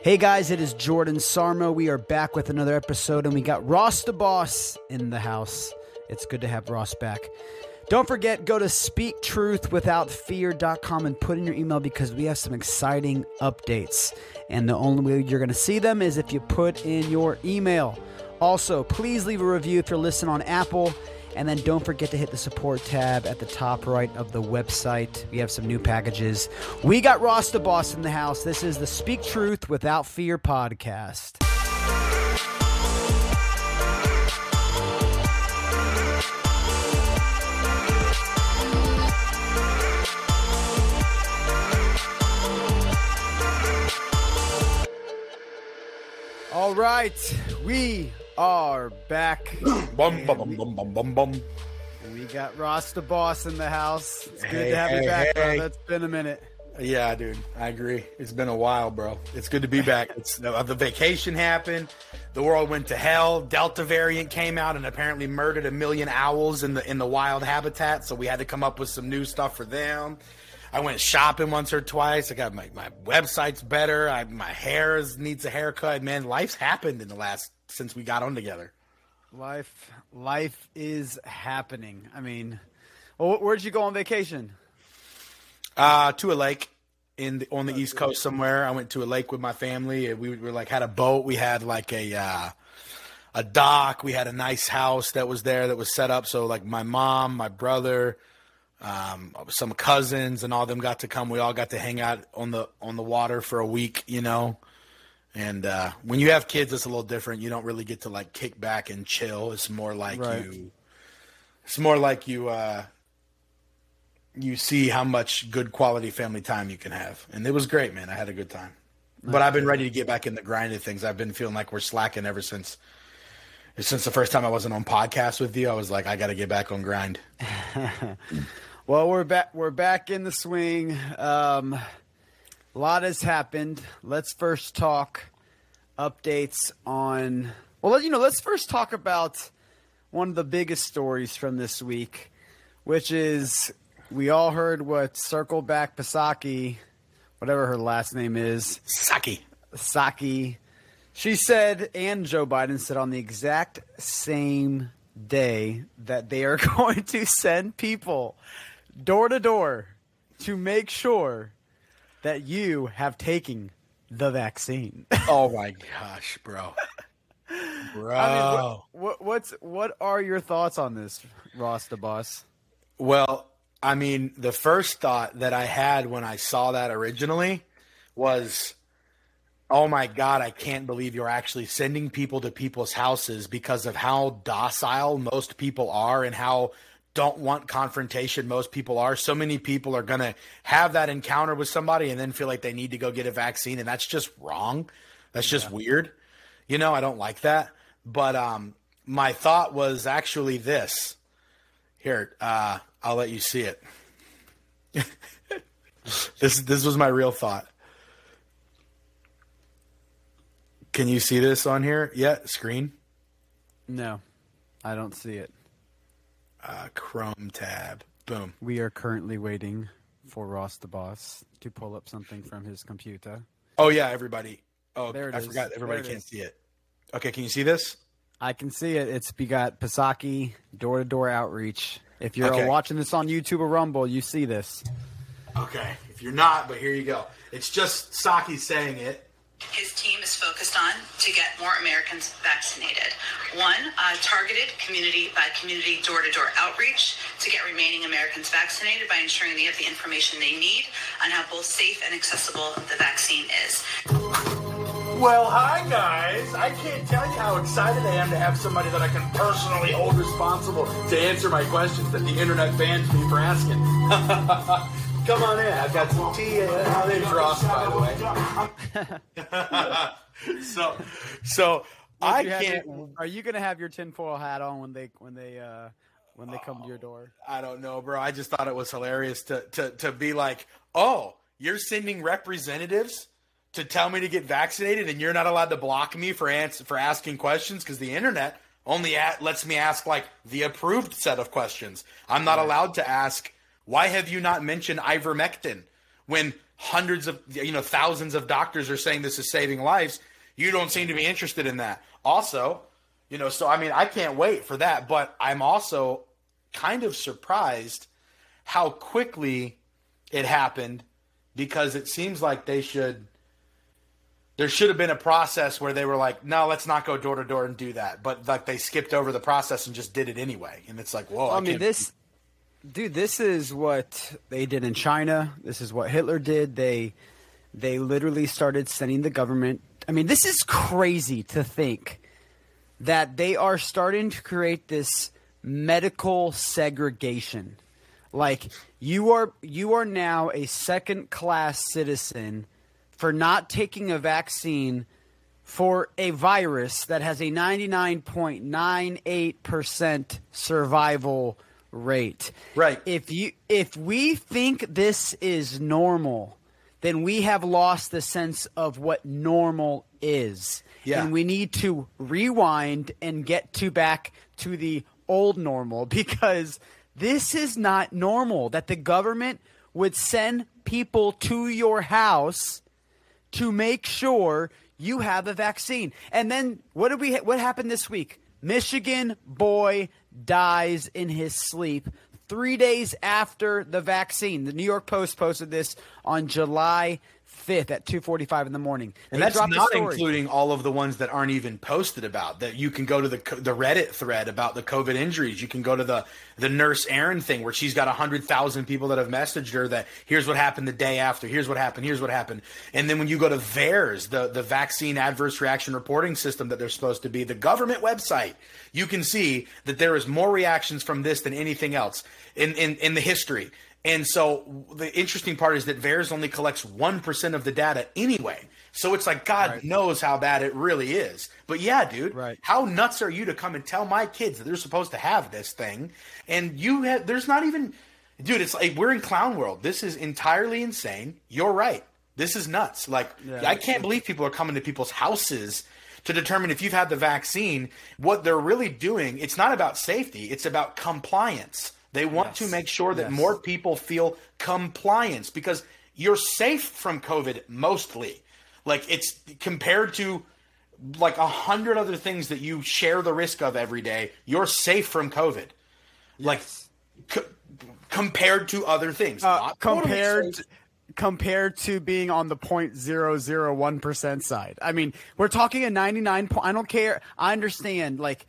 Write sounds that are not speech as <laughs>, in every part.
Hey guys, it is Jordan Sarmo. We are back with another episode, and we got Ross the Boss in the house. It's good to have Ross back. Don't forget, go to speaktruthwithoutfear.com and put in your email because we have some exciting updates. And the only way you're going to see them is if you put in your email. Also, please leave a review if you're listening on Apple. And then don't forget to hit the support tab at the top right of the website. We have some new packages. We got Ross the Boss in the house. This is the Speak Truth Without Fear podcast. All right, we are back. Bum, bum, bum, bum, bum, bum. We got Ross the Boss in the house. It's good Hey, to have you hey, back, bro. hey. That's been a minute. Yeah, dude, I agree. It's been a while, bro. It's good to be back. It's the, the vacation happened. The world went to hell. Delta variant came out and apparently murdered a million owls in the in the wild habitat. So we had to come up with some new stuff for them. I went shopping once or twice. I got my, my website's better. I, my hair is, needs a haircut. Man, life's happened in the last since we got on together. Life, life is happening. I mean, well, where'd you go on vacation? Uh, to a lake in the, on the East Coast somewhere. I went to a lake with my family. and We were like had a boat. We had like a uh, a dock. We had a nice house that was there that was set up. So like my mom, my brother, um, some cousins, and all them got to come. We all got to hang out on the on the water for a week. You know. And uh, when you have kids, it's a little different. You don't really get to like kick back and chill. It's more like Right. you. It's more like you. Uh, you see how much good quality family time you can have. And it was great, man. I had a good time. But I've been ready to get back in the grind of things. I've been feeling like we're slacking ever since since the first time I wasn't on podcast with you. I was like, I got to get back on grind. <laughs> Well, we're back. We're back in the swing. Um, a lot has happened. Let's first talk updates on. Well, you know, let's first talk about one of the biggest stories from this week, which is we all heard what Circle Back Pasaki, whatever her last name is, Psaki. Psaki. She said, and Joe Biden said on the exact same day that they are <laughs> going to send people door to door to make sure that you have taken the vaccine. <laughs> Oh my gosh, bro. Bro. <laughs> I mean, what, what, what's what are your thoughts on this, Ross the boss? Well, I mean, the first thought that I had when I saw that originally was, oh my God, I can't believe you're actually sending people to people's houses because of how docile most people are and how don't want confrontation most people are. So many people are going to have that encounter with somebody and then feel like they need to go get a vaccine. And that's just wrong. That's just weird. You know, I don't like that. But um, my thought was actually this. Here, uh, I'll let you see it. <laughs> this this was my real thought. Can you see this on here? Yeah, screen. No, I don't see it. Uh, Chrome tab. Boom. We are currently waiting for Ross the boss to pull up something from his computer. Oh yeah, everybody. Oh, There it I is. forgot. Everybody can't is. see it. Okay, can you see this? I can see it. It's we got Pasaki door to door outreach. If you're Okay. watching this on YouTube or Rumble, you see this. Okay. If you're not, but here you go. It's just Psaki saying it. His team is focused on to get more Americans vaccinated. One, uh, targeted community by community door to door outreach to get remaining Americans vaccinated by ensuring they have the information they need on how both safe and accessible the vaccine is. Well, hi guys. I can't tell you how excited I am to have somebody that I can personally hold responsible to answer my questions that the internet bans me for asking. <laughs> Come on in. I've got some tea. Uh, My name's Ross, by the way. <laughs> so, so I can't. your- are you gonna have your tinfoil hat on when they when they uh when they come to your door? I don't know, bro. I just thought it was hilarious to to to be like, oh, you're sending representatives to tell me to get vaccinated, and you're not allowed to block me for ans- for asking questions because the internet only at- lets me ask like the approved set of questions. I'm not allowed to ask. Why have you not mentioned ivermectin? when hundreds of you know thousands of doctors are saying this is saving lives. You don't seem to be interested in that. Also, you know, so I mean, I can't wait for that, but I'm also kind of surprised how quickly it happened because it seems like they should there should have been a process where they were like, no, let's not go door to door and do that. But like they skipped over the process and just did it anyway. And it's like, whoa. I, I mean, this, dude, this is what they did in China. This is what Hitler did. They, they literally started sending the government. I mean, this is crazy to think that they are starting to create this medical segregation. Like you are, you are now a second class citizen for not taking a vaccine for a virus that has a 99.98% survival rate. Right. If you if we think this is normal, then we have lost the sense of what normal is. Yeah. And we need to rewind and get to back to the old normal <laughs> because this is not normal that the government would send people to your house to make sure you have a vaccine. And then what did we what happened this week? Michigan boy dies in his sleep 3 days after the vaccine. The New York Post posted this on July 5th at 2:45 in the morning. And They that's not including all of the ones that aren't even posted about. That you can go to the the Reddit thread about the COVID injuries. You can go to the the nurse Erin thing where she's got hundred thousand people that have messaged her that here's what happened the day after. Here's what happened. Here's what happened. And then when you go to VAERS, the the vaccine adverse reaction reporting system that they're supposed to be, the government website, you can see that there is more reactions from this than anything else in in, in the history. And so the interesting part is that VAERS only collects 1% of the data anyway. So it's like God Right. knows how bad it really is. But yeah, dude, Right. how nuts are you to come and tell my kids that they're supposed to have this thing and you have there's not even dude, it's like we're in clown world. This is entirely insane. You're right. This is nuts. Like Yeah. I can't believe people are coming to people's houses to determine if you've had the vaccine. What they're really doing, it's not about safety, it's about compliance. They want to make sure that Yes. more people feel compliance because you're safe from COVID mostly. Like it's compared to like a hundred other things that you share the risk of every day. You're safe from COVID. Like c- compared to other things. Uh, compared compared to being on the 0.001% side. I mean, we're talking a 99 po- I don't care. I understand like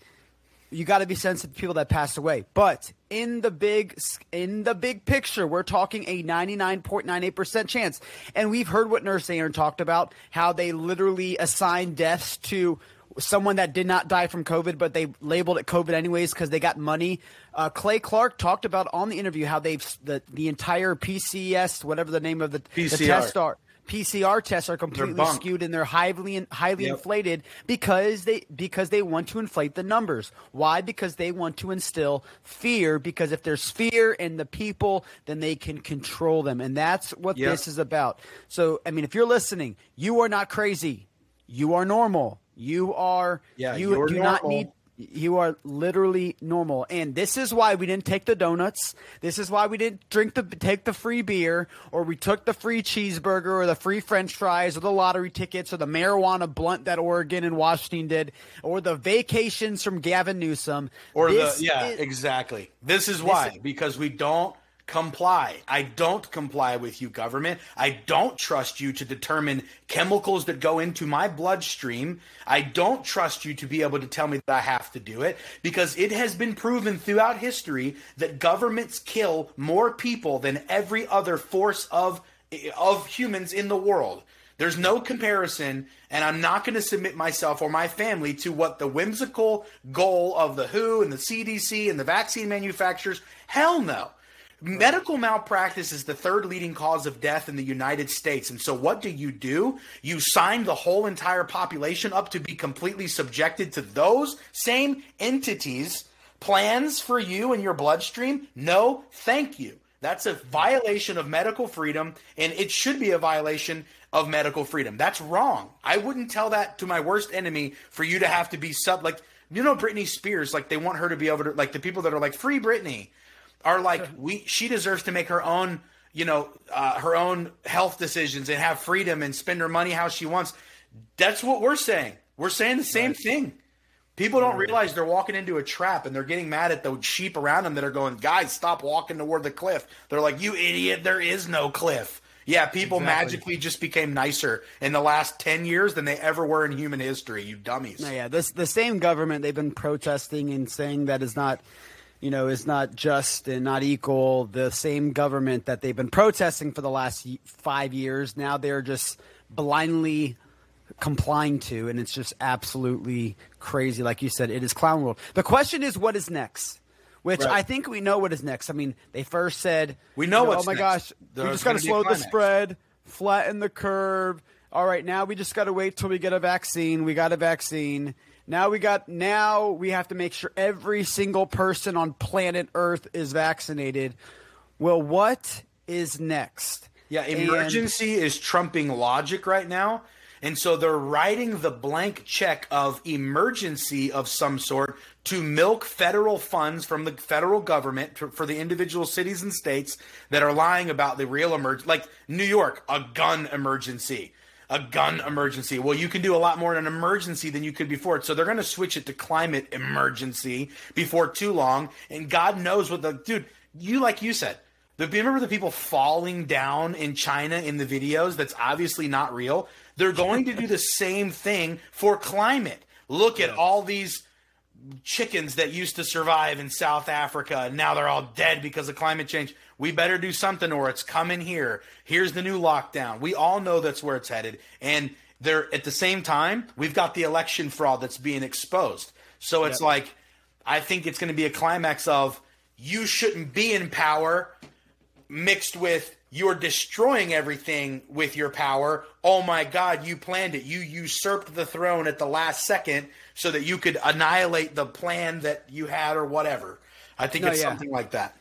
you got to be sensitive to people that passed away. But in the big in the big picture, we're talking a 99.98% chance. And we've heard what Nurse Erin talked about how they literally assign deaths to someone that did not die from COVID, but they labeled it COVID anyways because they got money. Uh, Clay Clark talked about on the interview how they've the the entire PCS, whatever the name of the, the test are. PCR tests are completely skewed and they're highly highly Yep. inflated because they because they want to inflate the numbers. Why? Because they want to instill fear. Because if there's fear in the people, then they can control them, and that's what Yep. this is about. So, I mean, if you're listening, you are not crazy. You are normal. You are. Yeah, you do not need. You are literally normal, and this is why we didn't take the donuts. This is why we didn't drink the take the free beer, or we took the free cheeseburger, or the free French fries, or the lottery tickets, or the marijuana blunt that Oregon and Washington did, or the vacations from Gavin Newsom. Or This the yeah, is- exactly. This is why is- because we don't comply. I don't comply with you government. I don't trust you to determine chemicals that go into my bloodstream. I don't trust you to be able to tell me that I have to do it because it has been proven throughout history that governments kill more people than every other force of of humans in the world. There's no comparison, and I'm not going to submit myself or my family to what the whimsical goal of the WHO and the CDC and the vaccine manufacturers. Hell no. Medical malpractice is the third leading cause of death in the United States. And so, what do you do? You sign the whole entire population up to be completely subjected to those same entities' plans for you and your bloodstream? No, thank you. That's a violation of medical freedom, and it should be a violation of medical freedom. That's wrong. I wouldn't tell that to my worst enemy for you to have to be sub like you know Britney Spears like they want her to be able to like the people that are like free Britney are like we she deserves to make her own you know, uh, her own health decisions and have freedom and spend her money how she wants. That's what we're saying. We're saying the same right. thing. People don't realize they're walking into a trap and they're getting mad at the sheep around them that are going, guys, stop walking toward the cliff. They're like, you idiot, there is no cliff. Yeah, people exactly. magically just became nicer in the last 10 years than they ever were in human history, you dummies. No, yeah, this, the same government they've been protesting and saying that is not you know, is not just and not equal. The same government that they've been protesting for the last five years, now they're just blindly complying to, and it's just absolutely crazy. Like you said, it is clown world. The question is, what is next? Which right. I think we know what is next. I mean, they first said we know, you know Oh my next. gosh, There's we just got to slow the spread, flatten the curve. All right, now we just got to wait till we get a vaccine. We got a vaccine. Now we got now we have to make sure every single person on planet Earth is vaccinated. Well, what is next? Yeah, emergency and, is trumping logic right now. And so they're writing the blank check of emergency of some sort to milk federal funds from the federal government to, for the individual cities and states that are lying about the real emergency. Like New York, a gun emergency a gun emergency. Well, you can do a lot more in an emergency than you could before. So they're going to switch it to climate emergency before too long. And God knows what the dude, you like you said, the, remember the people falling down in China in the videos that's obviously not real? They're going to do the <laughs> same thing for climate. Look at all these chickens that used to survive in South Africa and now they're all dead because of climate change we better do something or it's coming here. Here's the new lockdown. We all know that's where it's headed. And there at the same time, we've got the election fraud that's being exposed. So it's like I think it's going to be a climax of you shouldn't be in power mixed with you're destroying everything with your power. Oh my God, you planned it. You usurped the throne at the last second so that you could annihilate the plan that you had or whatever. I think no, it's yeah. something like that.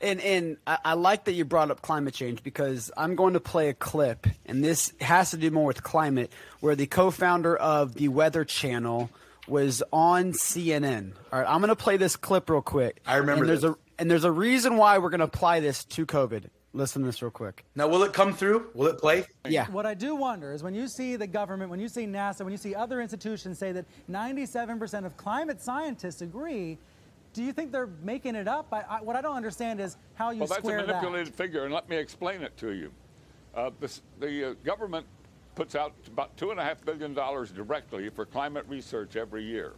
And and I, I, like that you brought up climate change because I'm going to play a clip, and this has to do more with climate, where the co-founder of the Weather Channel was on CNN. All right, I'm going to play this clip real quick. I remember. And there's this. a and there's a reason why we're going to apply this to COVID. Listen to this real quick. Now, will it come through? Will it play? Yeah. What I do wonder is when you see the government, when you see NASA, when you see other institutions say that 97% of climate scientists agree do you think they're making it up? I, I, what I don't understand is how you well, square that. Well, that's a manipulated that. figure, and let me explain it to you. Uh, this, the uh, government puts out about $2.5 billion directly for climate research every year.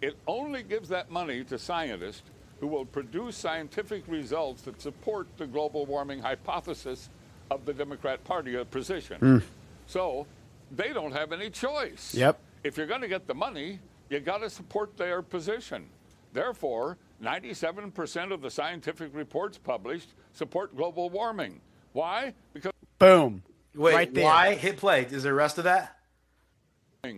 It only gives that money to scientists who will produce scientific results that support the global warming hypothesis of the Democrat Party position. Mm. So they don't have any choice. Yep. If you're going to get the money, you got to support their position. Therefore, 97% of the scientific reports published support global warming. Why? Because. Boom. Wait, right there. why? Hit play. Is there rest of that?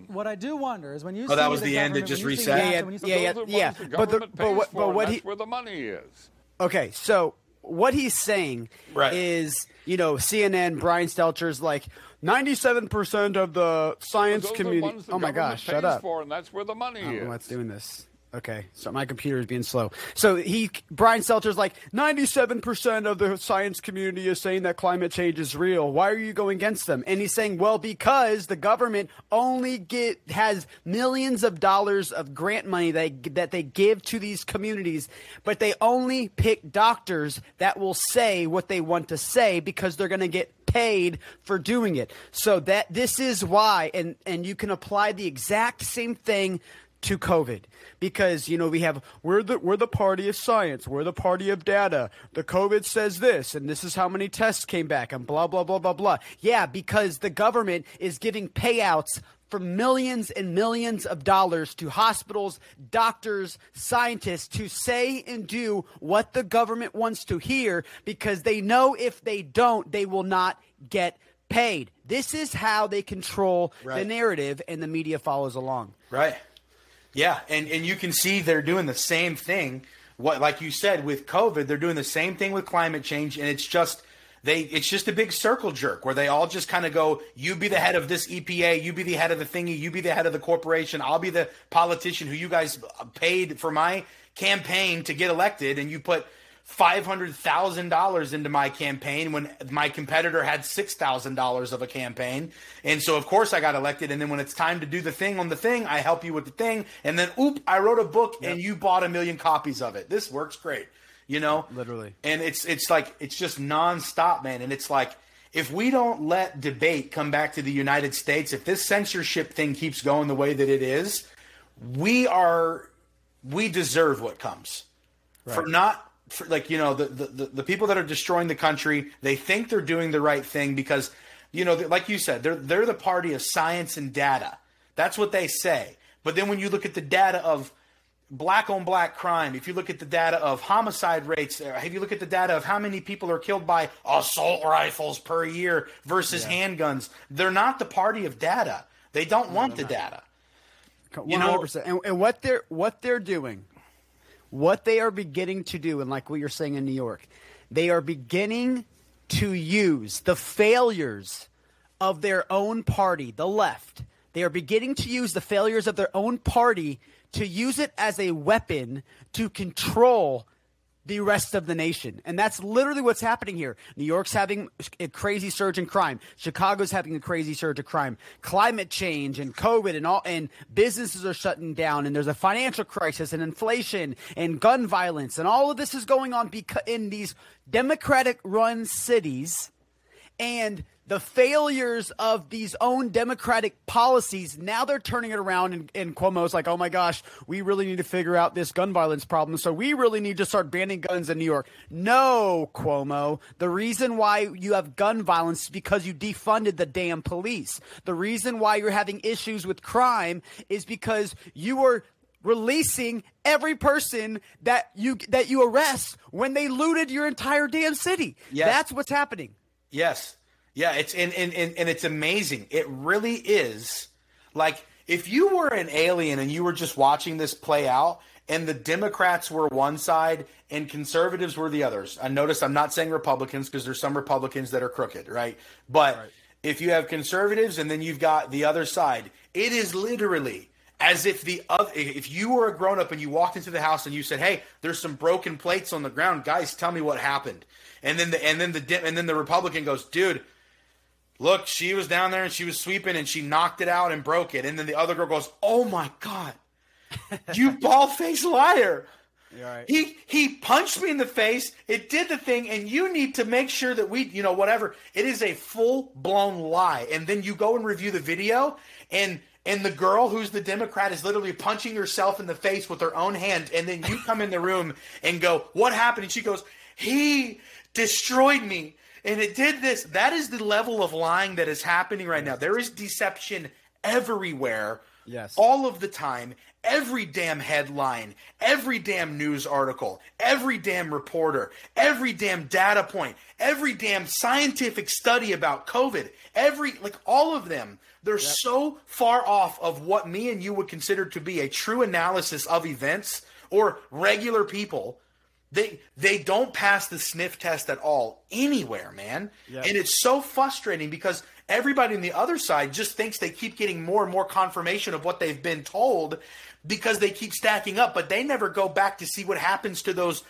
What I do wonder is when you oh, that was the, the end. It just reset. Yeah, yeah, yeah. yeah, yeah. But the, but what, but what he where the money is. Okay, so what he's saying right. is, you know, CNN, Brian Stelter's like, 97% of the science community. oh my gosh, shut up. For, and that's where the money oh, is. What's doing this? Okay, so my computer is being slow. So he, Brian Stelter's like, 97% of the science community is saying that climate change is real. Why are you going against them? And he's saying, well, because the government only get has millions of dollars of grant money that that they give to these communities, but they only pick doctors that will say what they want to say because they're going to get paid for doing it. So that this is why, and and you can apply the exact same thing to COVID because you know we have we're the we're the party of science we're the party of data the COVID says this and this is how many tests came back and blah blah blah blah blah yeah because the government is giving payouts for millions and millions of dollars to hospitals, doctors, scientists to say and do what the government wants to hear because they know if they don't, they will not get paid. This is how they control right. the narrative, and the media follows along. Right. Yeah, and and you can see they're doing the same thing. What like you said with COVID, they're doing the same thing with climate change, and it's just they it's just a big circle jerk where they all just kind of go, you be the head of this EPA, you be the head of the thingy, you be the head of the corporation, I'll be the politician who you guys paid for my campaign to get elected, and you put $500,000 into my campaign when my competitor had $6,000 of a campaign. And so, of course, I got elected. And then when it's time to do the thing on the thing, I help you with the thing. And then, oop, I wrote a book yep. and you bought a million copies of it. This works great, you know? Literally. And it's, it's like, it's just nonstop, man. And it's like, if we don't let debate come back to the United States, if this censorship thing keeps going the way that it is, we are, we deserve what comes. Right. For not like you know the, the the people that are destroying the country they think they're doing the right thing because you know like you said they're they're the party of science and data. That's what they say. But then when you look at the data of black on black crime if you look at the data of homicide rates uh, if you look at the data of how many people are killed by assault rifles per year versus yeah. handguns they're not the party of data. They don't want the data. 100%. You know, and, and what they're what they're doing what they are beginning to do, and like what you're saying in New York, they are beginning to use the failures of their own party, the left. They are beginning to use the failures of their own party to use it as a weapon to control the rest of the nation. And that's literally what's happening here. New York's having a crazy surge in crime. Chicago's having a crazy surge of crime. Climate change and COVID and all and businesses are shutting down and there's a financial crisis and inflation and gun violence and all of this is going on because in these democratic run cities and the failures of these own democratic policies, now they're turning it around and, and Cuomo's like, oh my gosh, we really need to figure out this gun violence problem. So we really need to start banning guns in New York. No, Cuomo. The reason why you have gun violence is because you defunded the damn police. The reason why you're having issues with crime is because you were releasing every person that you that you arrest when they looted your entire damn city. Yes. That's what's happening. Yes. Yeah, it's and, and, and, and it's amazing. It really is like if you were an alien and you were just watching this play out and the Democrats were one side and conservatives were the others. I notice I'm not saying Republicans because there's some Republicans that are crooked, right? But right. if you have conservatives and then you've got the other side, it is literally as if the other if you were a grown up and you walked into the house and you said, "Hey, there's some broken plates on the ground, guys, tell me what happened." And then the and then the and then the Republican goes, "Dude, look, she was down there and she was sweeping and she knocked it out and broke it. And then the other girl goes, Oh my God, you <laughs> bald faced liar. Right. He he punched me in the face. It did the thing, and you need to make sure that we, you know, whatever. It is a full blown lie. And then you go and review the video, and and the girl who's the Democrat is literally punching herself in the face with her own hand. And then you come in the room and go, "What happened?" And she goes, "He destroyed me and it did this. That is the level of lying that is happening right now. There is deception everywhere. Yes. All of the time. Every damn headline, every damn news article, every damn reporter, every damn data point, every damn scientific study about COVID, every, like all of them, they're yep. so far off of what me and you would consider to be a true analysis of events or regular people they they don't pass the sniff test at all anywhere, man. Yep. And it's so frustrating because everybody on the other side just thinks they keep getting more and more confirmation of what they've been told because they keep stacking up, but they never go back to see what happens to those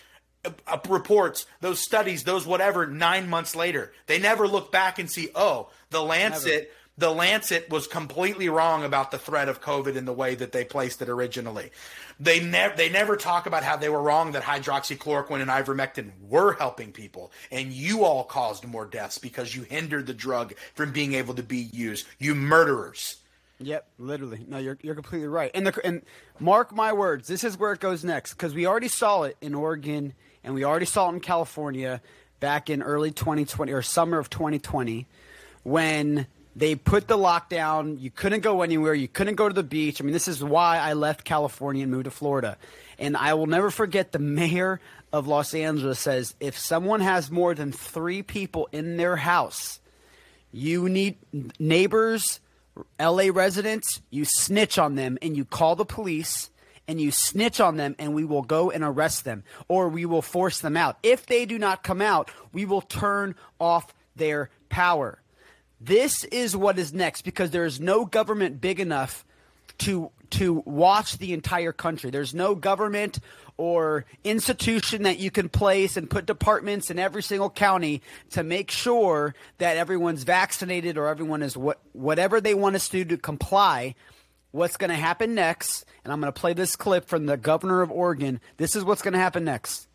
uh, uh reports, those studies, those whatever 9 months later. They never look back and see, "Oh, the Lancet the Lancet was completely wrong about the threat of COVID in the way that they placed it originally. They never they never talk about how they were wrong that hydroxychloroquine and ivermectin were helping people, and you all caused more deaths because you hindered the drug from being able to be used. You murderers. Yep, literally. No, you're you're completely right. And the and mark my words, this is where it goes next because we already saw it in Oregon and we already saw it in California back in early 2020 or summer of 2020 when they put the lockdown. You couldn't go anywhere. You couldn't go to the beach. I mean, this is why I left California and moved to Florida. And I will never forget the mayor of Los Angeles says if someone has more than three people in their house, you need neighbors, LA residents, you snitch on them and you call the police and you snitch on them and we will go and arrest them or we will force them out. If they do not come out, we will turn off their power. This is what is next because there is no government big enough to to watch the entire country. There's no government or institution that you can place and put departments in every single county to make sure that everyone's vaccinated or everyone is what whatever they want us to do to comply. What's going to happen next? And I'm going to play this clip from the governor of Oregon. This is what's going to happen next.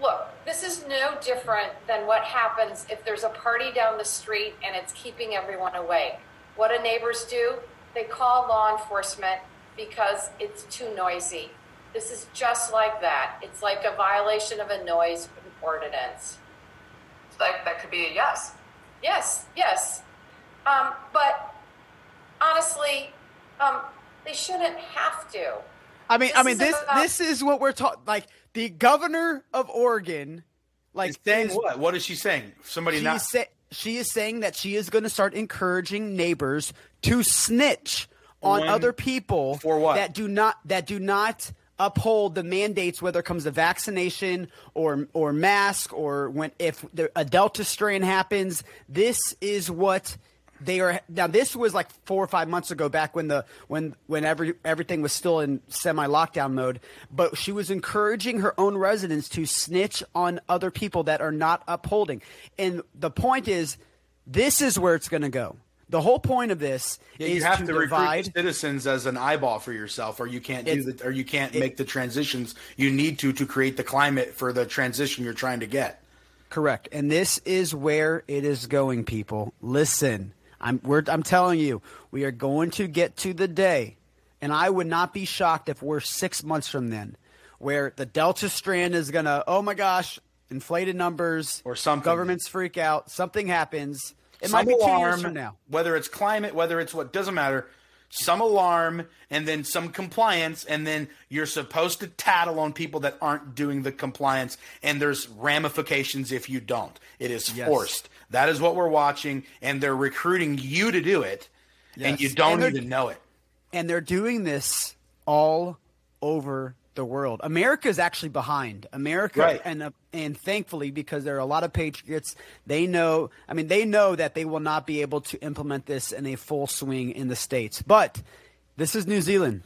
Look, this is no different than what happens if there's a party down the street and it's keeping everyone awake. What do neighbors do? They call law enforcement because it's too noisy. This is just like that. It's like a violation of a noise ordinance. That, that could be a yes. Yes, yes. Um, but honestly, um, they shouldn't have to. I mean, This I mean this about- this is what we're talking. Like the governor of Oregon, like Is saying is- what? What is she saying? Somebody She's not. sa- she is saying that she is going to start encouraging neighbors to snitch on One- other people for what? that do not that do not uphold the mandates whether it comes to vaccination or or mask or when if the, a delta strain happens this is what they are now this was like 4 or 5 months ago back when the when when every everything was still in semi lockdown mode but she was encouraging her own residents to snitch on other people that are not upholding and the point is this is where it's going to go the whole point of this Yeah, is you have to, to, divide citizens as an eyeball for yourself, or you can't do It's- the, or you can't make the transitions you need to to create the climate for the transition you're trying to get. Correct. And this is where it is going, people. Listen, I'm we're, I'm telling you, we are going to get to the day, and I would not be shocked if we're six months from then, where the Delta strand is gonna, oh my gosh, inflated numbers Or something. Governments freak out. Something happens. It Some might be two years from now. whether it's climate, whether it's what doesn't matter. Some alarm and then some compliance, and then you're supposed to tattle on people that aren't doing the compliance, and there's ramifications if you don't. It is Yes. forced. That is what we're watching, and they're recruiting you to do it, and you don't And even know it. and they're doing this all over the world. America is actually behind. America Right. and uh, and thankfully because there are a lot of patriots, they know, I mean they know that they will not be able to implement this in a full swing in the states. But this is New Zealand.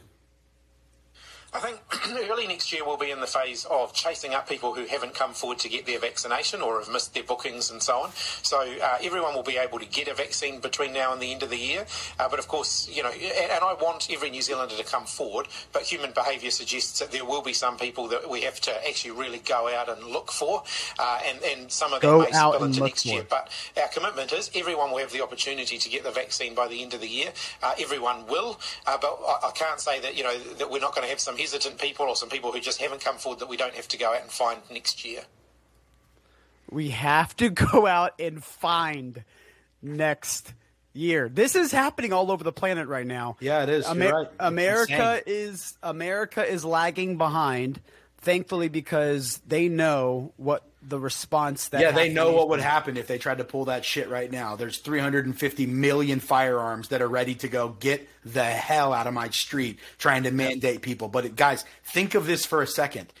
I think <clears throat> early next year we'll be in the phase of chasing up people who haven't come forward to get their vaccination or have missed their bookings and so on. So uh, everyone will be able to get a vaccine between now and the end of the year. Uh, but of course, you know, and, and I want every New Zealander to come forward, but human behaviour suggests that there will be some people that we have to actually really go out and look for, uh, and, and some of that Go may out spill into next year. But our commitment is everyone will have the opportunity to get the vaccine by the end of the year. Uh, everyone will, uh, but I, I can't say that you know that we're not going to have some hesitant people or some people who just haven't come forward that we don't have to go out and find next year. We have to <laughs> go out and find next year. This is happening all over the planet right now. Yeah, it is. Amer- right. America is America is lagging behind, thankfully because they know what the response that Yeah, they know what would happen if they tried to pull that shit right now. There's 350 million firearms that are ready to go get the hell out of my street trying to mandate people. But it, guys, think of this for a second.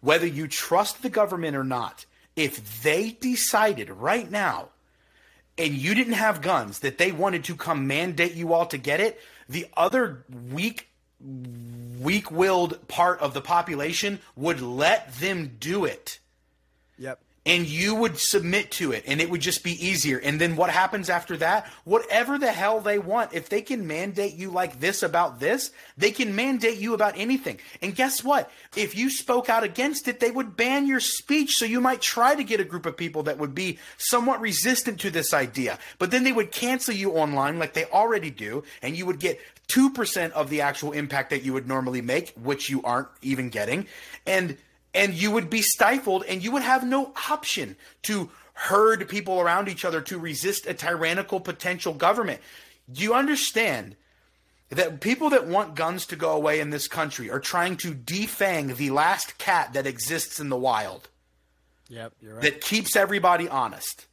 Whether you trust the government or not, if they decided right now and you didn't have guns that they wanted to come mandate you all to get it, the other weak weak-willed part of the population would let them do it. And you would submit to it and it would just be easier. And then what happens after that? Whatever the hell they want if they can mandate you like this about this they can mandate you about anything. And guess what? If you spoke out against it they would ban your speech. So you might try to get a group of people that would be somewhat resistant to this idea. But then they would cancel you online like they already do and you would get 2% of the actual impact that you would normally make which you aren't even getting. And and you would be stifled and you would have no option to herd people around each other to resist a tyrannical potential government. Do you understand that people that want guns to go away in this country are trying to defang the last cat that exists in the wild Yep. You're right. that keeps everybody honest?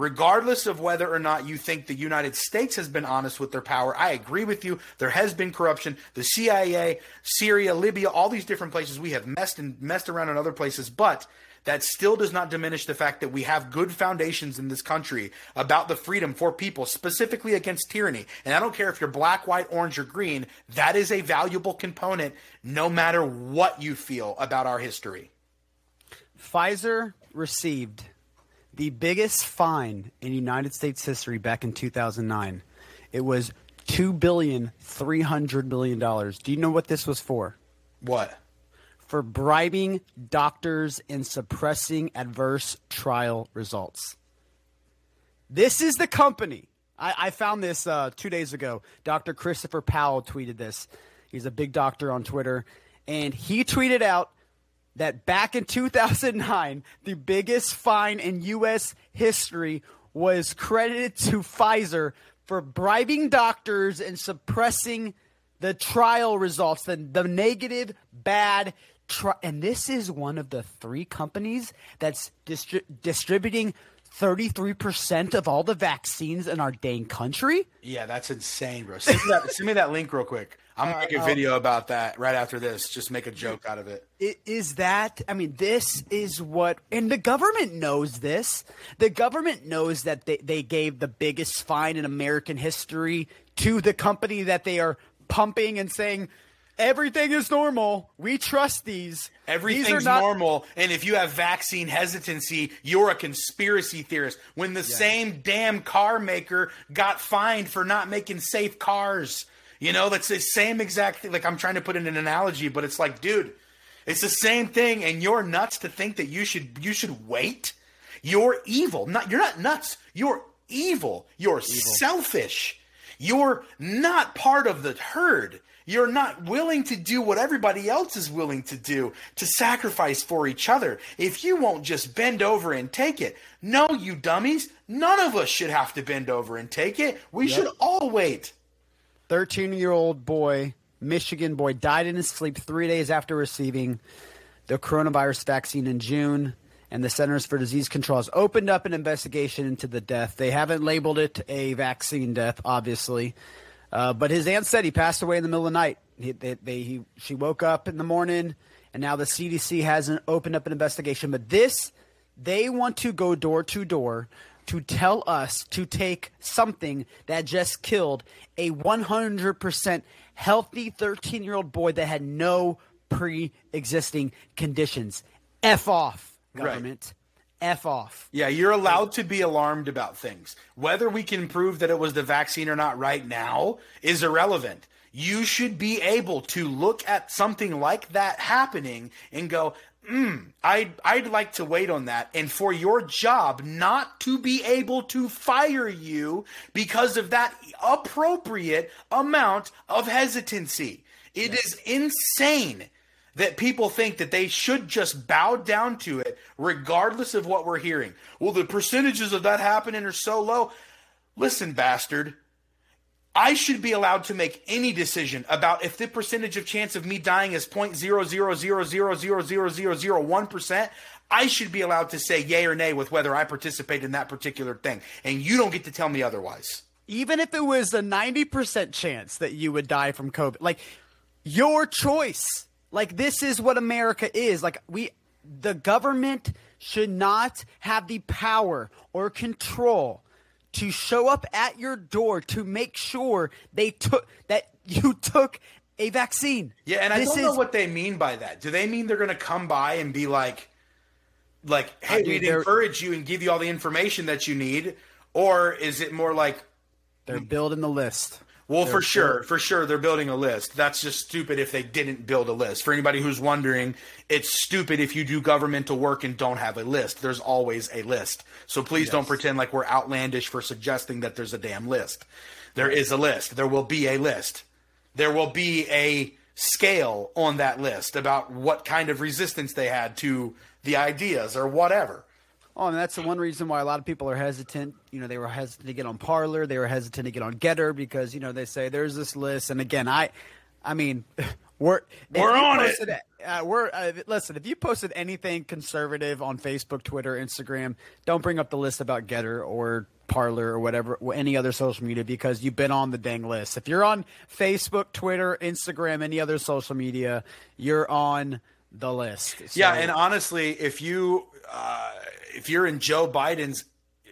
Regardless of whether or not you think the United States has been honest with their power, I agree with you. There has been corruption. The CIA, Syria, Libya, all these different places we have messed and messed around in other places, but that still does not diminish the fact that we have good foundations in this country about the freedom for people, specifically against tyranny. And I don't care if you're black, white, orange, or green, that is a valuable component no matter what you feel about our history. Pfizer received the biggest fine in United States history back in 2009. It was two billion three hundred million dollars. Do you know what this was for? What? For bribing doctors and suppressing adverse trial results. This is the company. I, I found this uh, two days ago. Dr. Christopher Powell tweeted this. He's a big doctor on Twitter, and he tweeted out that back in 2009, the biggest fine in U.S. history was credited to Pfizer for bribing doctors and suppressing the trial results, the, the negative, bad. Tri- and this is one of the three companies that's distri- distributing 33% of all the vaccines in our dang country. Yeah, that's insane, bro. Send me that, send me that link real quick. I'm gonna uh, make a oh. video about that right after this. Just make a joke out of it. Is that, I mean, this is what, and the government knows this. The government knows that they, they gave the biggest fine in American history to the company that they are pumping and saying, everything is normal. We trust these. These are Everything's not- normal, and if you have vaccine hesitancy, you're a conspiracy theorist. When the same damn car maker got fined for not making safe cars, you know that's the same exact thing. Like I'm trying to put in an analogy, but it's like, dude, it's the same thing, and you're nuts to think that you should you should wait. You're evil. Not you're not nuts. You're evil. You're selfish. You're not part of the herd. You're not willing to do what everybody else is willing to do to sacrifice for each other. If you won't just bend over and take it, no, you dummies, none of us should have to bend over and take it. We should all wait. 13 year old boy, Michigan boy, died in his sleep three days after receiving the coronavirus vaccine in June. And the Centers for Disease Control has opened up an investigation into the death. They haven't labeled it a vaccine death, obviously. Uh, but his aunt said he passed away in the middle of the night. He, they, they, he, she woke up in the morning, and now the CDC hasn't opened up an investigation. But this, they want to go door to door to tell us to take something that just killed a 100% healthy 13 year old boy that had no pre existing conditions. F off, government. F off. Yeah, you're allowed to be alarmed about things. Whether we can prove that it was the vaccine or not right now is irrelevant. You should be able to look at something like that happening and go, mm, I'd, I'd like to wait on that. And for your job not to be able to fire you because of that appropriate amount of hesitancy. It is insane that people think that they should just bow down to it regardless of what we're hearing. Well, the percentages of that happening are so low. Listen, bastard. I should be allowed to make any decision about if the percentage of chance of me dying is 0.000000001%. I should be allowed to say yay or nay with whether I participate in that particular thing. And you don't get to tell me otherwise. Even if it was a 90% chance that you would die from COVID, like your choice. Like this is what America is. Like we the government should not have the power or control to show up at your door to make sure they took that you <laughs> took a vaccine. Yeah, and I don't know what they mean by that. Do they mean they're going to come by and be like, like, hey, we'd encourage you and give you all the information that you need, or is it more like, they're building the list. Well, for sure, for sure, they're building a list. That's just stupid if they didn't build a list. For anybody who's wondering, it's stupid if you do governmental work and don't have a list. There's always a list. So please don't pretend like we're outlandish for suggesting that there's a damn list. There is a list. There will be a list. There will be a scale on that list about what kind of resistance they had to the ideas or whatever. Oh, and that's the one reason why a lot of people are hesitant. You know, they were hesitant to get on Parler, they were hesitant to get on Gettr because you know they say there's this list. And again, I, I mean, <laughs> we're We're on it. Uh, we're uh, listen. If you posted anything conservative on Facebook, Twitter, Instagram, don't bring up the list about Gettr or Parler or whatever, or any other social media because you've been on the dang list. If you're on Facebook, Twitter, Instagram, any other social media, you're on the list. yeah, and honestly, if you uh, if you're in Joe Biden's eh,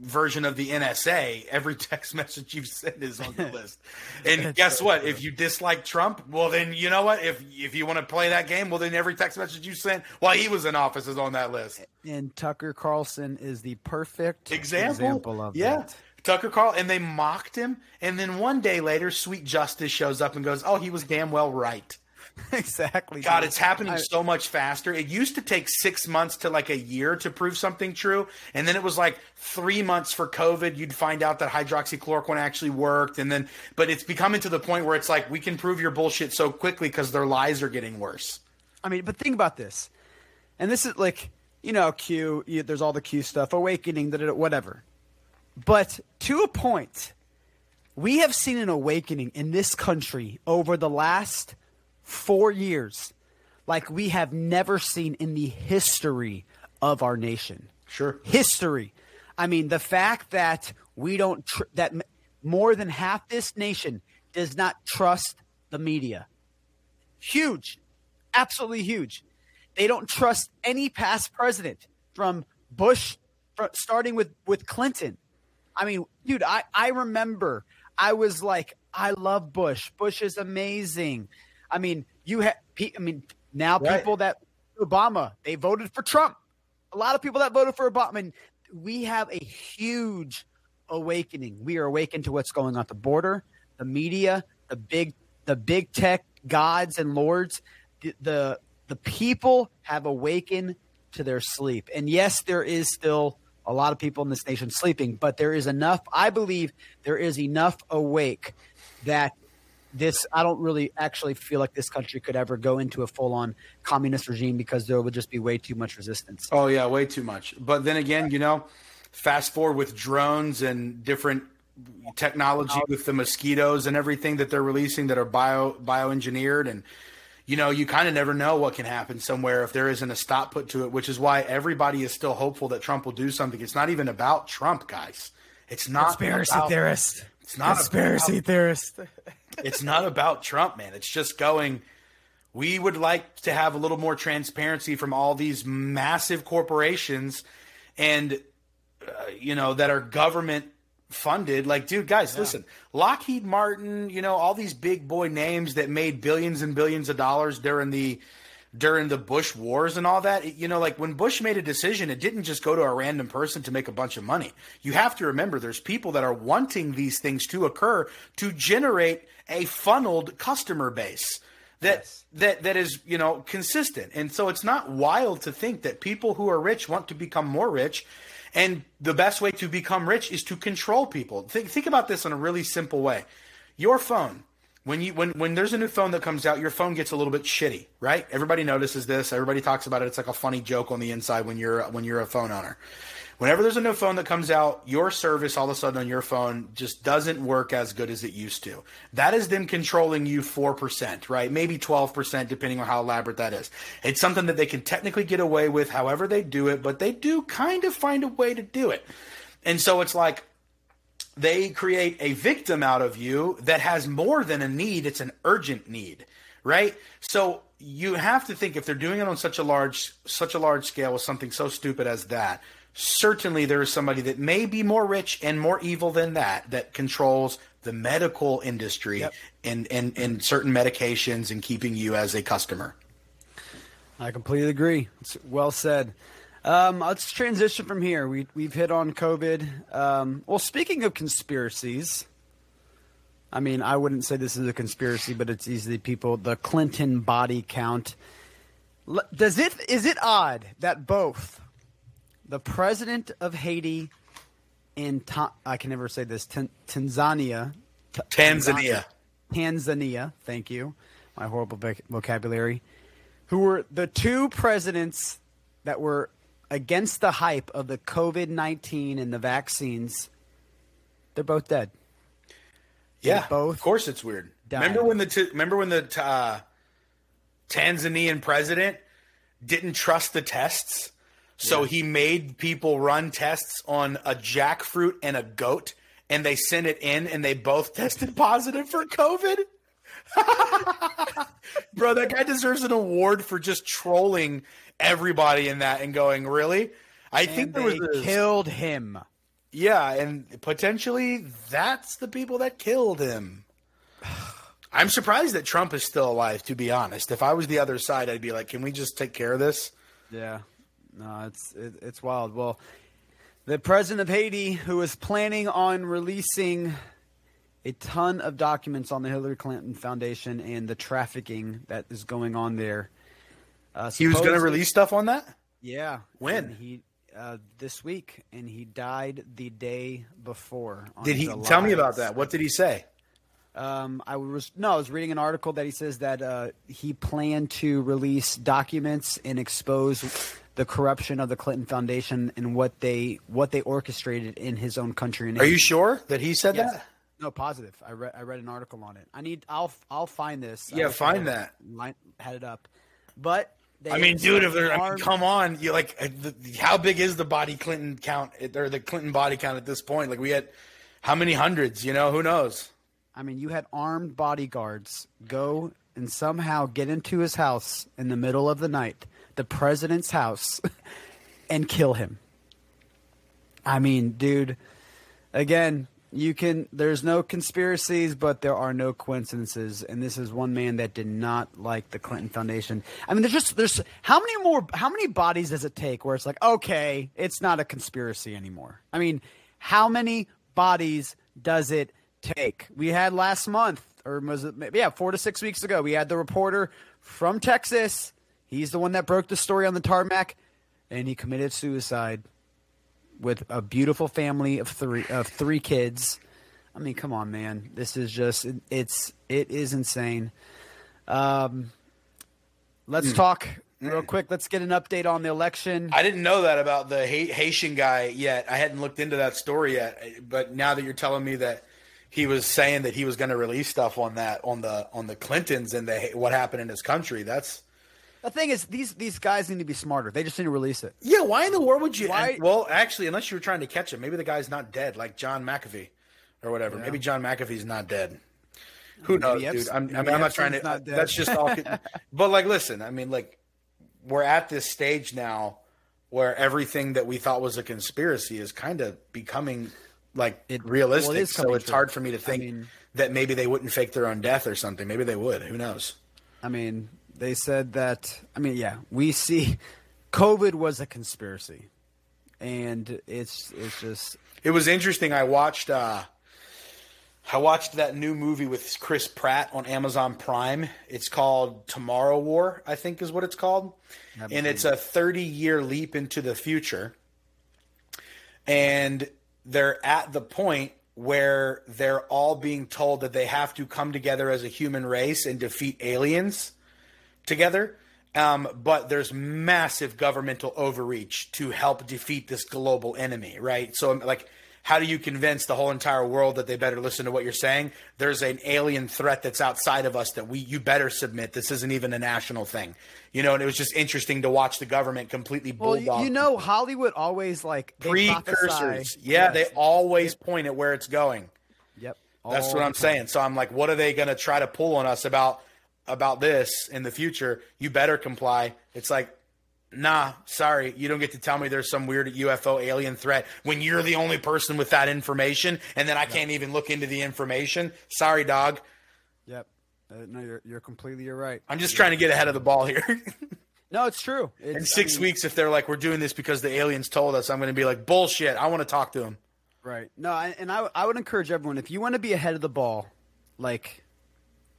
version of the NSA, every text <laughs> message you've sent is on the <laughs> list. And guess what? If you dislike Trump, well then you know what? If if you want to play that game, well then every text message you sent while he was in office is on that list. and Tucker Carlson is the perfect Example, of yeah. that. Tucker Carl, and they mocked him, and then one day later, Sweet Justice shows up and goes, "Oh, he was damn well right." <laughs> exactly. God, dude. it's happening I- so much faster. It used to take six months to like a year to prove something true. And then it was like three months for COVID. You'd find out that hydroxychloroquine actually worked. And then, but it's becoming to the point where it's like, we can prove your bullshit so quickly because their lies are getting worse. I mean, but think about this, and this is like you know Q. You, there's all the Q stuff, awakening, da, da, da, whatever. But to a point, we have seen an awakening in this country over the last four years, like we have never seen in the history of our nation. Sure. history. I mean, the fact that we don't tr- that m- more than half this nation does not trust the media. Huge, absolutely huge. They don't trust any past president from Bush, fr- starting with with Clinton. I mean, dude, I I remember I was like, I love Bush. Bush is amazing. I mean, you have. I mean, now Right. people that Obama they voted for Trump. A lot of people that voted for Obama. I mean, we have a huge awakening. We are awakened to what's going on at the border, the media, the big the big tech gods and lords. The the, the people have awakened to their sleep. And yes, there is still a lot of people in this nation sleeping, but there is enough. I believe there is enough awake that this I don't really actually feel like this country could ever go into a full on communist regime because there would just be way too much resistance. Oh yeah, way too much. But then again, you know, fast forward with drones and different technology with the mosquitoes and everything that they're releasing that are bio bioengineered and you know, you kind of never know what can happen somewhere if there isn't a stop put to it, which is why everybody is still hopeful that Trump will do something. It's not even about Trump, guys. It's not about- theorist. It's not Conspiracy about- theorist. It's not about Trump, man. It's just going. We would like to have a little more transparency from all these massive corporations, and uh, you know that are government funded. Like, dude, guys, listen, Lockheed Martin, you know, all these big boy names that made billions and billions of dollars during the during the Bush wars and all that. You know, like when Bush made a decision, it didn't just go to a random person to make a bunch of money. You have to remember there's people that are wanting these things to occur to generate a funneled customer base that that that is, you know, consistent. And so it's not wild to think that people who are rich want to become more rich. And the best way to become rich is to control people. Think, think about this in a really simple way. Your phone, when you when when there's a new phone that comes out, your phone gets a little bit shitty, right? Everybody notices this. Everybody talks about it. It's like a funny joke on the inside when you're when you're a phone owner. Whenever there's a new phone that comes out, your service all of a sudden on your phone just doesn't work as good as it used to. That is them controlling you 4%, right? Maybe 12%, depending on how elaborate that is. It's something that they can technically get away with however they do it, but they do kind of find a way to do it. And so it's like, they create a victim out of you that has more than a need it's an urgent need right so you have to think if they're doing it on such a large such a large scale with something so stupid as that certainly there is somebody that may be more rich and more evil than that that controls the medical industry and, and and certain medications and keeping you as a customer I completely agree. It's well said. Um, let's transition from here. We, we've hit on COVID. Um, well, speaking of conspiracies, I mean, I wouldn't say this is a conspiracy, but it's easily people. The Clinton body count. Does it is it odd that both the president of Haiti and Ta- I can never say this Tan- Tanzania, T- Tanzania. Tanzania, thank you, my horrible voc- vocabulary, who were the two presidents that were against the hype of the COVID 19 and the vaccines, they're both dead. Yeah, both Of course, it's weird. died. Remember when the t- remember when the t- uh, Tanzanian president didn't trust the tests, so he made people run tests on a jackfruit and a goat, and they sent it in, and they both <laughs> tested positive for COVID. <laughs> Bro, that guy deserves an award for just trolling everybody in that and going, really? I And think there was a, killed him. yeah, and potentially that's the people that killed him. <sighs> I'm surprised that Trump is still alive. To be honest, if I was the other side, I'd be like, "Can we just take care of this?" Yeah, no, it's it, it's wild. Well, the president of Haiti, who is planning on releasing a ton of documents on the Hillary Clinton Foundation and the trafficking that is going on there, uh, He was going to release stuff on that. Yeah, When? he uh, this week, and he died the day before. on Did he July tell me about that? What did he say? Um, I was no, I was reading an article that he says that uh, he planned to release documents and expose the corruption of the Clinton Foundation and what they what they orchestrated in his own country. And Are you sure that he said Yes. that? No, positive. I read I read an article on it. I need. I'll I'll find this. Yeah, I wish I find that. Line, had it up, but they I mean, dude, if they're, I mean, armed- come on, you like, uh, the, how big is the body Clinton count or the Clinton body count at this point? Like, we had how many hundreds? You know, who knows? I mean, you had armed bodyguards go and somehow get into his house in the middle of the night, the president's house, <laughs> and kill him. I mean, dude, again, you can, there's no conspiracies, but there are no coincidences. And this is one man that did not like the Clinton Foundation. I mean, there's just, there's, how many more, how many bodies does it take where it's like, okay, it's not a conspiracy anymore? I mean, how many bodies does it take? We had last month, or was it, yeah, four to six weeks ago, we had the reporter from Texas. He's the one that broke the story on the tarmac, and he committed suicide with a beautiful family of three of three kids. I mean, come on, man. This is just it's it is insane. Um, let's talk real quick. Let's get an update on the election. I didn't know that about the Ha- Haitian guy yet. I hadn't looked into that story yet. But now that you're telling me that he was saying that he was going to release stuff on that on the on the Clintons and the what happened in his country, that's The thing is, these these guys need to be smarter. They just need to release it. yeah. Why in the world would you? Why- well, actually, unless you were trying to catch him, maybe the guy's not dead, like John McAfee or whatever. Maybe John McAfee's not dead. Who knows, Maybe dude? I'm, I mean, I'm not trying to. Not. Uh, that's just all. <laughs> but like, listen, I mean, like, we're at this stage now where everything that we thought was a conspiracy is kind of becoming like It- realistic. well, it is so it's true. hard for me to I think mean- that maybe they wouldn't fake their own death or something. Maybe they would. Who knows? I mean, they said that. I mean, yeah, we see <laughs> COVID was a conspiracy, and it's it's just It was interesting. I watched. uh I watched that new movie with Chris Pratt on Amazon Prime. It's called Tomorrow War, I think is what it's called. And it's a 30 year leap into the future. And they're at the point where they're all being told that they have to come together as a human race and defeat aliens together. Um, but there's massive governmental overreach to help defeat this global enemy, right? So, like, how do you convince the whole entire world that they better listen to what you're saying? There's an alien threat that's outside of us that we you better submit. This isn't even a national thing, you know. And it was just interesting to watch the government completely well, bulldog you, you know, Hollywood always like precursors. Yeah, they Yes. always point at where it's going. Yep, That's what I'm saying. So I'm like, what are they going to try to pull on us about about this in the future? You better comply. It's like, nah, sorry, you don't get to tell me there's some weird UFO alien threat when you're the only person with that information, and then I can't even look into the information. Sorry, dog. Yep. Uh, no, you're you're completely you're right. I'm just trying to get ahead of the ball here. <laughs> No, it's true. It's, in I six mean, weeks, if they're like, we're doing this because the aliens told us, I'm going to be like, bullshit. I want to talk to them. Right. No, I, and I, I would encourage everyone if you want to be ahead of the ball, like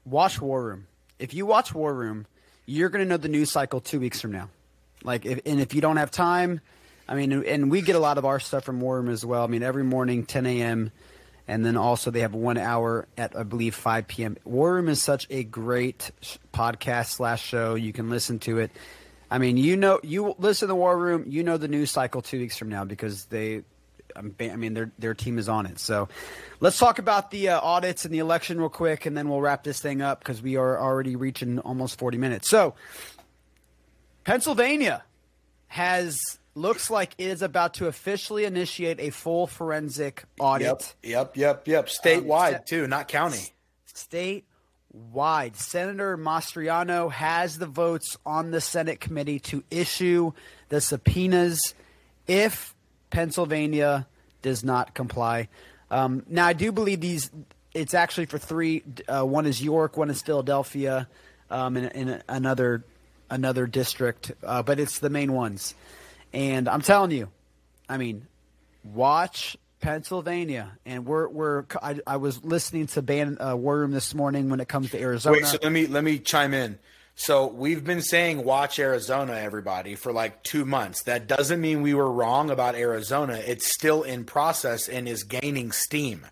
watch War Room. If you watch War Room, you're going to know the news cycle two weeks from now. Like, if, and if you don't have time, I mean, and we get a lot of our stuff from War Room as well. I mean, every morning, 10 a.m., and then also they have one hour at I believe 5 p.m. War Room is such a great podcast slash show. You can listen to it. I mean, you know, you listen to War Room, you know the news cycle two weeks from now because they, I mean, their their team is on it. So, let's talk about the uh, audits and the election real quick, and then we'll wrap this thing up because we are already reaching almost 40 minutes. So, Pennsylvania has looks like it is about to officially initiate a full forensic audit. Yep, yep, yep, yep. Statewide Um, too, not county. State wide. Senator Mastriano has the votes on the Senate committee to issue the subpoenas if Pennsylvania does not comply. Um, now, I do believe these. It's actually for three. Uh, one is York, one is Philadelphia, um, and, and another another district, uh, but it's the main ones. And I'm telling you, I mean, watch Pennsylvania, and we're we're. I, I was listening to Ban uh, War Room this morning when it comes to Arizona. Wait, so let me let me chime in. So we've been saying watch Arizona, everybody, for like two months. That doesn't mean we were wrong about Arizona. It's still in process and is gaining steam.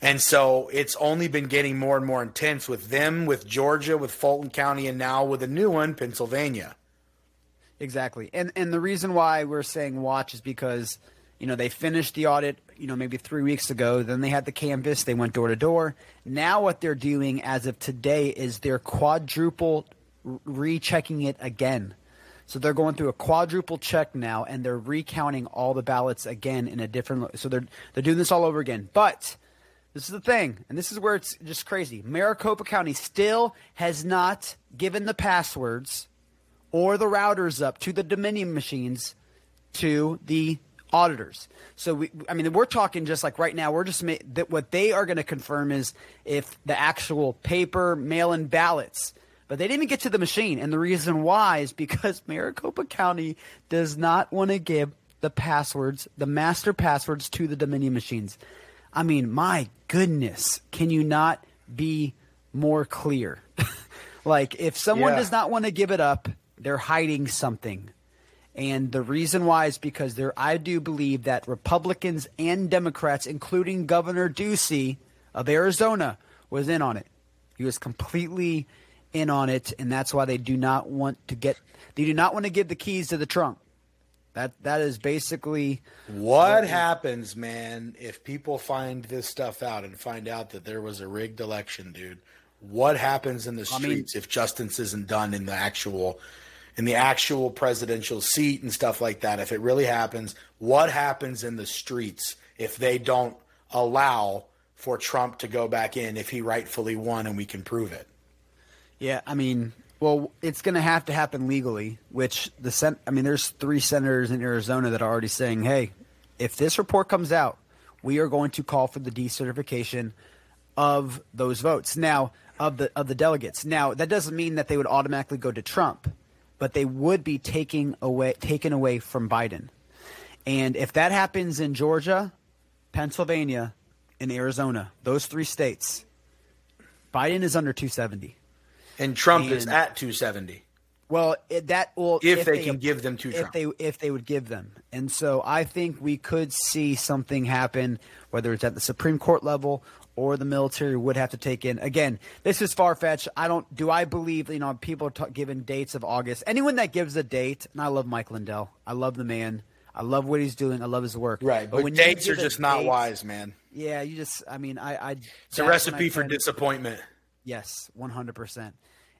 And so it's only been getting more and more intense with them, with Georgia, with Fulton County, and now with a new one, Pennsylvania. Exactly. And and the reason why we're saying watch is because, you know, they finished the audit, you know, maybe three weeks ago. Then they had the canvas, they went door to door. Now what they're doing as of today is they're quadruple rechecking it again. So they're going through a quadruple check now, and they're recounting all the ballots again in a different. So they're they're doing this all over again. But this is the thing, and this is where it's just crazy. Maricopa County still has not given the passwords or the routers up to the Dominion machines to the auditors. So we, I mean, we're talking just like right now. We're just ma- that what they are going to confirm is if the actual paper mail-in ballots but they didn't even get to the machine. And the reason why is because Maricopa County does not want to give the passwords, the master passwords to the Dominion machines. I mean, my goodness, can you not be more clear? <laughs> like, if someone yeah. does not want to give it up, they're hiding something. And the reason why is because there, I do believe that Republicans and Democrats, including Governor Ducey of Arizona, was in on it. He was completely in on it, and that's why they do not want to get they do not want to give the keys to the trunk. That that is basically what happens, man, if people find this stuff out and find out that there was a rigged election, dude. What happens in the streets I mean, if justice isn't done in the actual in the actual presidential seat and stuff like that? If it really happens, what happens in the streets if they don't allow for Trump to go back in if he rightfully won and we can prove it? Yeah, I mean, well, it's going to have to happen legally. Which the sen- I mean, there's three senators in Arizona that are already saying, "Hey, if this report comes out, we are going to call for the decertification of those votes." Now, of the of the delegates. Now, that doesn't mean that they would automatically go to Trump, but they would be taking away taken away from Biden. And if that happens in Georgia, Pennsylvania, and Arizona, those three states, Biden is under 270 and Trump and, is at 270. Well, it, that will if, if they, they, can give them to if Trump. they if they would give them, and so I think we could see something happen, whether it's at the Supreme Court level or the military would have to take in. Again, this is far fetched. I don't. Do I believe you know people are t- giving dates of August? Anyone that gives a date, and I love Mike Lindell. I love the man. I love what he's doing. I love his work. Right, but, but when dates are just not wise, man. Yeah, you just. I mean, I. I it's a recipe for disappointment. Yes, one hundred percent.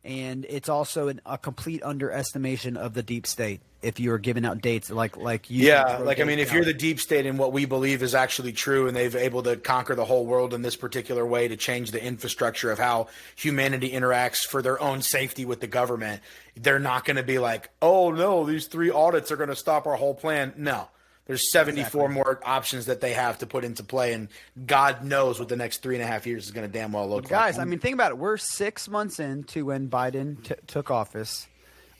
And it's also an, a complete underestimation of the deep state. If you're giving out dates like like you yeah like i mean if you're the deep state and what we believe is actually true and they've able to conquer the whole world in this particular way to change the infrastructure of how humanity interacts for their own safety with the government they're not going to be like oh no these three audits are going to stop our whole plan. No there's 74 exactly. more options that they have to put into play, and God knows what the next three and a half years is going to damn well look like. Guys, I mean, think about it. We're six months into when Biden t- took office.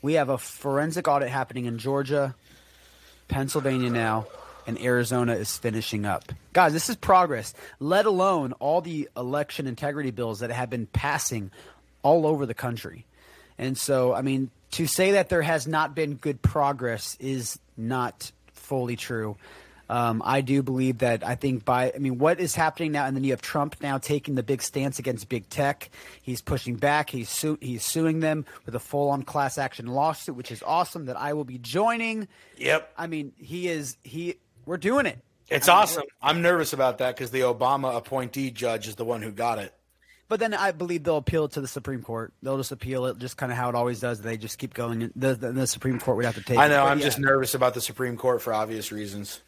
We have a forensic audit happening in Georgia, Pennsylvania now, and Arizona is finishing up. Guys, this is progress, let alone all the election integrity bills that have been passing all over the country. And so, I mean, to say that there has not been good progress is not fully true. Um, I do believe that I think by I mean what is happening now, and then you have Trump now taking the big stance against big tech. He's pushing back. He's su- he's suing them with a full on class action lawsuit, which is awesome. That I will be joining. Yep. I mean he is he. We're doing it. It's I mean, awesome. I'm nervous about that because the Obama appointee judge is the one who got it. But then I believe they'll appeal it to the Supreme Court. They'll just appeal it, just kind of how it always does. They just keep going. The, the, the Supreme Court would have to take. I know. It. I'm yeah. just nervous about the Supreme Court for obvious reasons.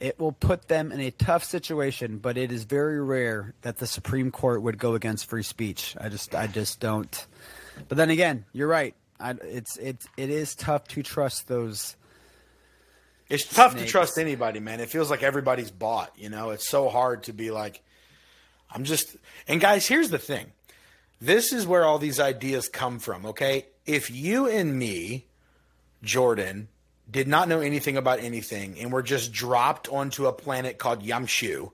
it will put them in a tough situation, but it is very rare that the Supreme Court would go against free speech. I just I just don't. But then again, you're right. I, it's it's it is tough to trust those. It's tough Snakes. to trust anybody, man. It feels like everybody's bought. You know, it's so hard to be like, I'm just. And guys, here's the thing. This is where all these ideas come from. Okay, if you and me, Jordan, did not know anything about anything, and were just dropped onto a planet called Yamshu,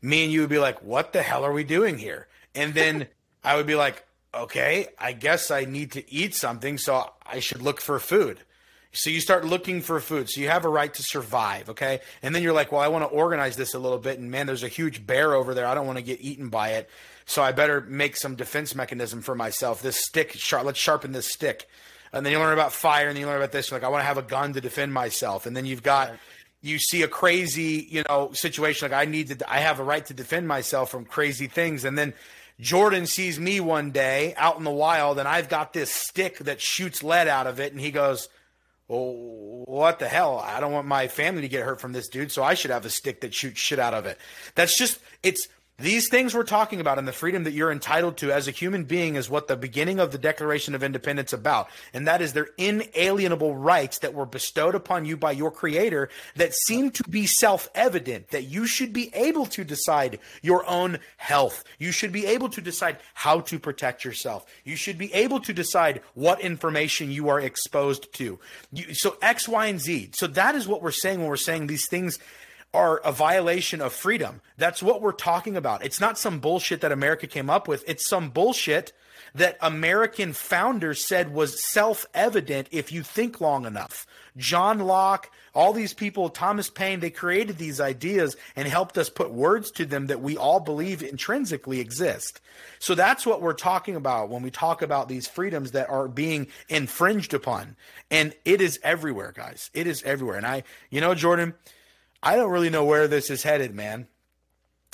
me and you would be like, "What the hell are we doing here?" And then <laughs> I would be like, "Okay, I guess I need to eat something, so I should look for food." So you start looking for food. So you have a right to survive, okay? And then you're like, "Well, I want to organize this a little bit, and man, there's a huge bear over there. I don't want to get eaten by it, so I better make some defense mechanism for myself. This stick, sharp, let's sharpen this stick." And then you learn about fire, and then you learn about this. You're like, I want to have a gun to defend myself. And then you've got, you see a crazy, you know, situation like I need to, I have a right to defend myself from crazy things. And then Jordan sees me one day out in the wild, and I've got this stick that shoots lead out of it, and he goes, well, what the hell? I don't want my family to get hurt from this dude, so I should have a stick that shoots shit out of it. That's just, it's these things we're talking about and the freedom that you're entitled to as a human being is what the beginning of the Declaration of Independence about. And that is their inalienable rights that were bestowed upon you by your creator that seem to be self-evident that you should be able to decide your own health. You should be able to decide how to protect yourself. You should be able to decide what information you are exposed to. You, so X, Y, and Z. So that is what we're saying when we're saying these things are a violation of freedom. That's what we're talking about. It's not some bullshit that America came up with. It's some bullshit that American founders said was self evident if you think long enough. John Locke, all these people, Thomas Paine, they created these ideas and helped us put words to them that we all believe intrinsically exist. So that's what we're talking about when we talk about these freedoms that are being infringed upon. And it is everywhere, guys. It is everywhere. And I, you know, Jordan, I don't really know where this is headed, man.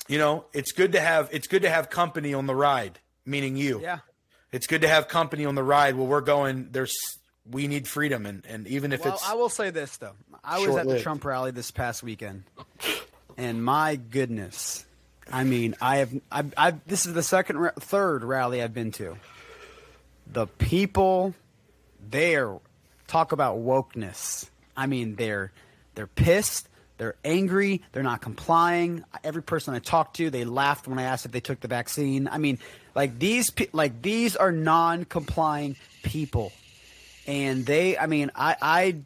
You know, it's good to have it's good to have company on the ride, meaning you. Yeah. It's good to have company on the ride where we're going. There's we need freedom, and and even if Well, it's I will say this though. I was at the. Trump rally this past weekend, and my goodness, I mean, I have, I, I this is the second, third rally I've been to. The people there talk about wokeness. I mean, they're they're pissed. They're angry. They're not complying. Every person I talked to, they laughed when I asked if they took the vaccine. I mean, like these, like these are non-complying people, and they. I mean, I, I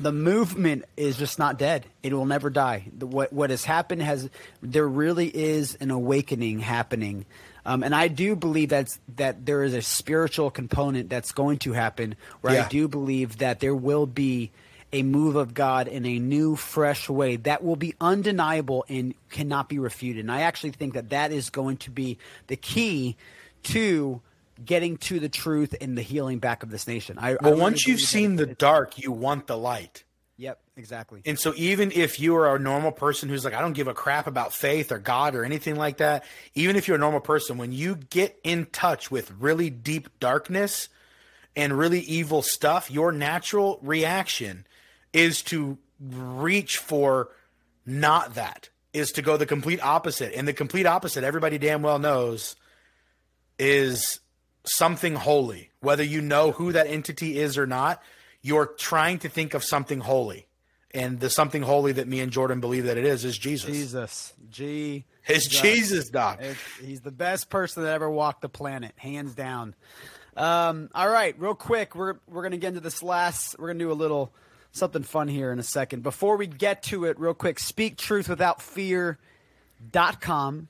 the movement is just not dead. It will never die. The, what what has happened has there really is an awakening happening, um, and I do believe that's that there is a spiritual component that's going to happen. Where Yeah. I do believe that there will be a move of God in a new, fresh way that will be undeniable and cannot be refuted. And I actually think that that is going to be the key to getting to the truth and the healing back of this nation. I, I well, really once you've seen the dark, you want the light. Yep, exactly. And so, even if you are a normal person who's like, I don't give a crap about faith or God or anything like that, even if you're a normal person, when you get in touch with really deep darkness and really evil stuff, your natural reaction is to reach for not that, is to go the complete opposite. And the complete opposite, everybody damn well knows, is something holy. Whether you know who that entity is or not, you're trying to think of something holy. And the something holy that me and Jordan believe that it is is Jesus. Jesus, G. It's Jesus, Doc. He's the best person that ever walked the planet, hands down. Um, all right, real quick, we're we're gonna get into this last. We're gonna do a little something fun here in a second. Before we get to it, real quick, speaktruthwithoutfear.com.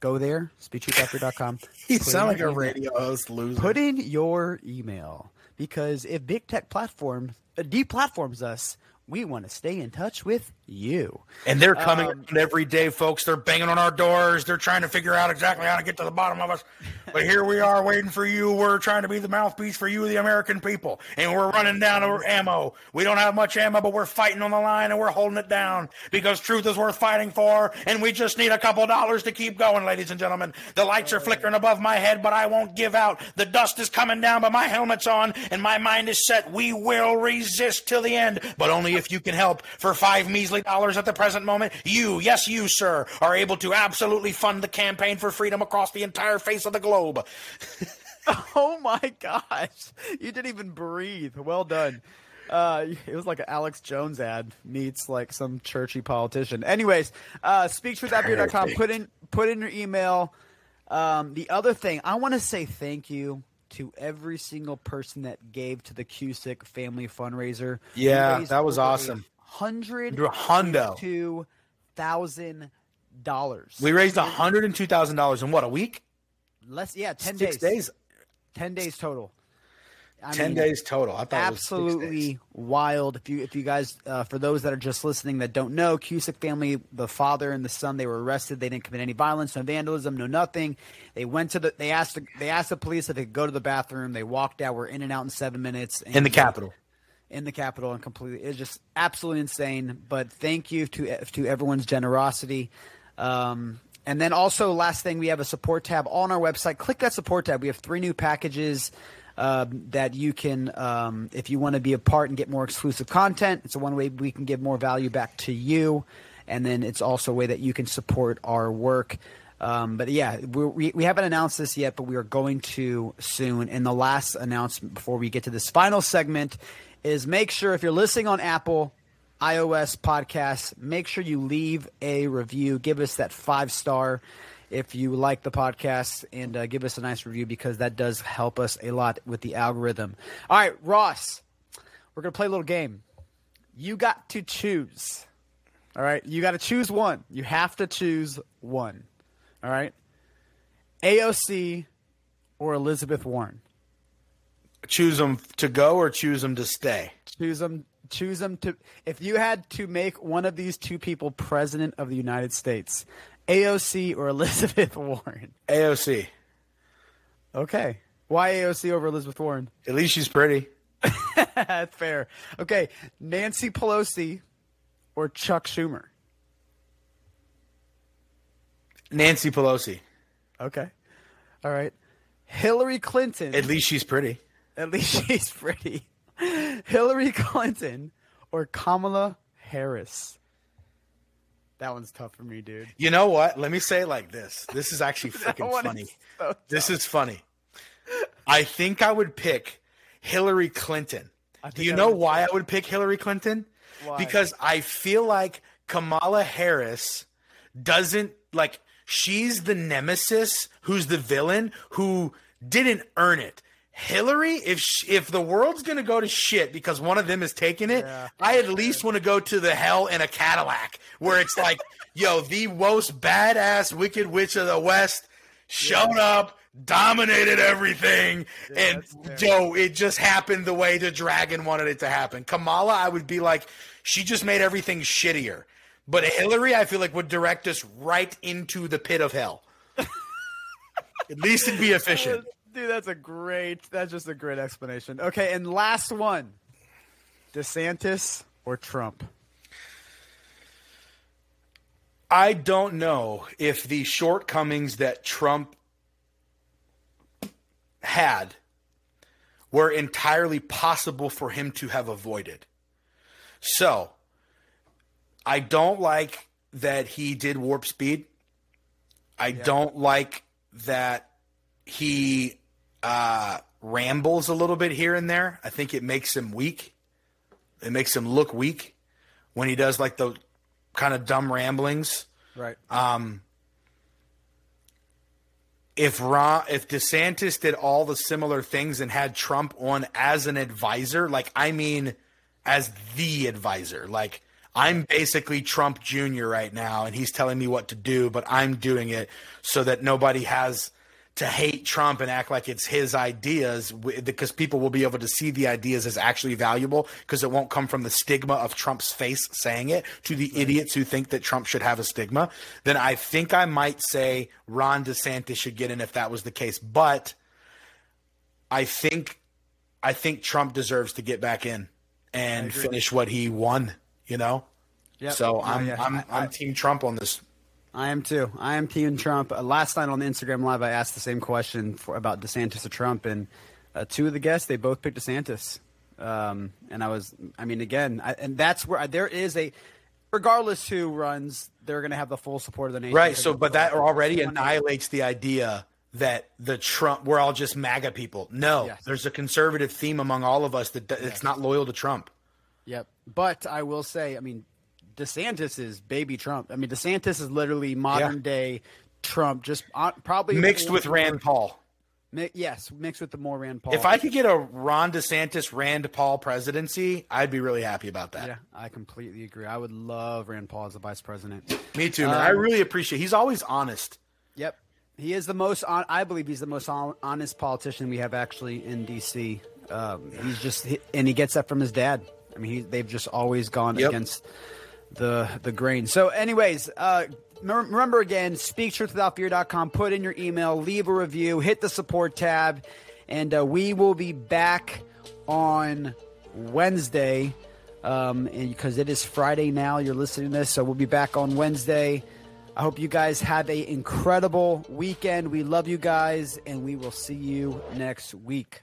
Go there, speaktruthwithoutfear.com. <laughs> You Put sound like a email. radio host loser. Put in your email because if big tech platform uh, deplatforms us, we want to stay in touch with you. And they're coming Um, every day, folks. They're banging on our doors. They're trying to figure out exactly how to get to the bottom of us. But here we are waiting for you. We're trying to be the mouthpiece for you, the American people. And we're running down our ammo. We don't have much ammo, but we're fighting on the line and we're holding it down because truth is worth fighting for. And we just need a couple dollars to keep going, ladies and gentlemen. The lights are flickering above my head, but I won't give out. The dust is coming down, but my helmet's on and my mind is set. We will resist till the end, but only if you can help for five measly dollars at the present moment. You, yes, you, sir, are able to absolutely fund the campaign for freedom across the entire face of the globe. <laughs> Oh my gosh. You didn't even breathe. Well done. Uh, it was like an Alex Jones ad meets like some churchy politician. Anyways, uh, speaktruthappear.com. Put in put in your email. Um, the other thing, I want to say thank you to every single person that gave to the Cusick Family Fundraiser. Yeah, that was awesome. Hundred two thousand dollars. We raised hundred and two thousand dollars in what a week? Less, yeah, ten Six days. days. Ten days total. I Ten mean, days total. I thought it was six days. absolutely wild. If you if you guys uh, for those that are just listening that don't know, Cusick family, the father and the son, they were arrested. They didn't commit any violence, no vandalism, no nothing. They went to the they asked the, they asked the police if they could go to the bathroom. They walked out. We're in and out in seven minutes. in the And- Capitol. in the Capitol and completely it's just absolutely insane. But thank you to to everyone's generosity. Um, and then also last thing, we have a support tab on our website. Click that support tab. We have three new packages. Um, that you can, um, if you want to be a part and get more exclusive content, it's a one way we can give more value back to you, and then it's also a way that you can support our work. Um, but yeah, we, we haven't announced this yet, but we are going to soon. And the last announcement before we get to this final segment is make sure if you're listening on Apple, iOS podcasts, make sure you leave a review. Give us that five star if you like the podcast and uh, give us a nice review because that does help us a lot with the algorithm. All right, Ross, we're going to play a little game. You got to choose. All right, you got to choose one. You have to choose one. All right, AOC or Elizabeth Warren. Choose them to go or choose them to stay. Choose them. Choose them to. If you had to make one of these two people president of the United States, AOC or Elizabeth <laughs> Warren. AOC. Okay, why AOC over Elizabeth Warren? At least she's pretty. That's <laughs> fair. Okay, Nancy Pelosi or Chuck Schumer. Nancy Pelosi. Okay, all right. Hillary Clinton. At least she's pretty. At least <laughs> she's pretty. Hillary Clinton or Kamala Harris. That one's tough for me, dude. You know what? Let me say it like this. This is actually <laughs> freaking one is funny. so this is funny. I think I would pick Hillary Clinton. Do you I know why I would pick Hillary Clinton? Why? Because I feel like Kamala Harris doesn't like she's the nemesis who's the villain who didn't earn it. Hillary, if sh if the world's gonna go to shit because one of them is taking it, I at least want to go to the hell in a Cadillac where it's like, <laughs> yo, the most badass Wicked Witch of the West showed up, dominated everything, and yo, it just happened the way the dragon wanted it to happen. Kamala, I would be like, she just made everything shittier. But Hillary, I feel like would direct us right into the pit of hell. <laughs> At least it'd be efficient. Dude, that's a great. That's just a great explanation. Okay, and last one: DeSantis or Trump. I don't know if the shortcomings that Trump had were entirely possible for him to have avoided. So, I don't like that he did warp speed. I don't like that he uh, rambles a little bit here and there. I think it makes him weak. It makes him look weak when he does like the kind of dumb ramblings. Right. Um, If Ron, if DeSantis did all the similar things and had Trump on as an advisor, like I mean, as the advisor, like I'm basically Trump Jr. right now, and he's telling me what to do, but I'm doing it so that nobody has to hate Trump and act like it's his ideas w- because people will be able to see the ideas as actually valuable because it won't come from the stigma of Trump's face saying it to the idiots who think that Trump should have a stigma. Then I think I might say Ron DeSantis should get in if that was the case. But I think I think Trump deserves to get back in and finish what he won, you know? Yep. So I'm yeah, I'm I- I'm I- team Trump on this. I am too. I am Team Trump. Uh, last night on the Instagram Live, I asked the same question for, about DeSantis or Trump, and uh, two of the guests they both picked DeSantis. Um, and I was, I mean, again, I, and that's where there is a, regardless who runs, they're going to have the full support of the nation. Right. So, but that already annihilates the idea that the Trump, we're all just MAGA people. No, Yes. there's a conservative theme among all of us that it's not loyal to Trump. Yep. But I will say, I mean, DeSantis is baby Trump. I mean, DeSantis is literally modern Yeah. day Trump, just on, probably Mixed with Rand Paul. Mi- yes, mixed with the more Rand Paul. If I could get a Ron DeSantis, Rand Paul presidency, I'd be really happy about that. yeah, I completely agree. I would love Rand Paul as the vice president. Me too, man. I really appreciate. He's always honest. Yep. He is the most. On, I believe he's the most hon- honest politician we have actually in DC. Um, he's just, and he gets that from his dad. I mean, he, they've just always gone Yep. against the the grain. So, anyways, uh, mem- remember again, speaktruthwithoutfear.com. Put in your email, leave a review, hit the support tab, and uh, we will be back on Wednesday. Um, and because it is Friday now, you're listening to this, so we'll be back on Wednesday. I hope you guys have a incredible weekend. We love you guys, and we will see you next week.